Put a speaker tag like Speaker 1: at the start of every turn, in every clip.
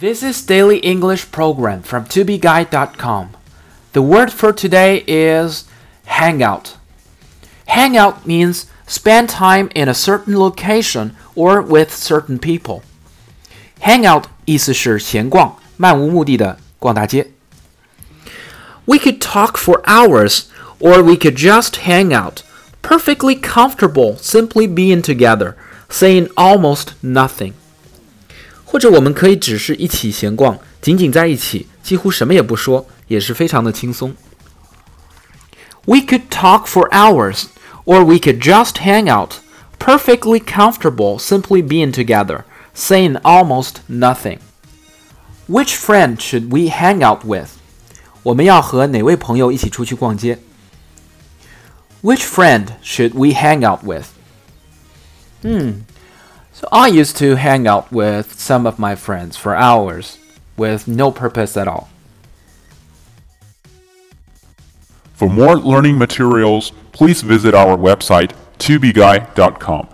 Speaker 1: This is Daily English Program from tobeguide.com. The word for today is hangout. Hangout means spend time in a certain location or with certain people. Hangout 意思是闲逛、漫无目的的逛大街。We could talk for hours, or we could just hang out, perfectly comfortable, simply being together, saying almost nothing. 或者我们可以只是一起闲逛，仅仅在一起，几乎什么也不说，也是非常的轻松。We could talk for hours, or we could just hang out, perfectly comfortable, simply being together, saying almost nothing. Which friend should we hang out with? 我们要和哪位朋友一起出去逛街？Which friend should we hang out with? Hmm. So I used to hang out with some of my friends for hours with no purpose at all.
Speaker 2: For more learning materials, please visit our website tobeguy.com.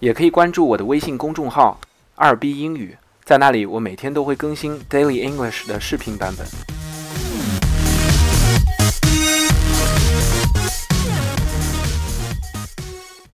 Speaker 1: 也可以关注我的微信公众号“二 B 英语”，在那里我每天都会更新 Daily English 的视频版本。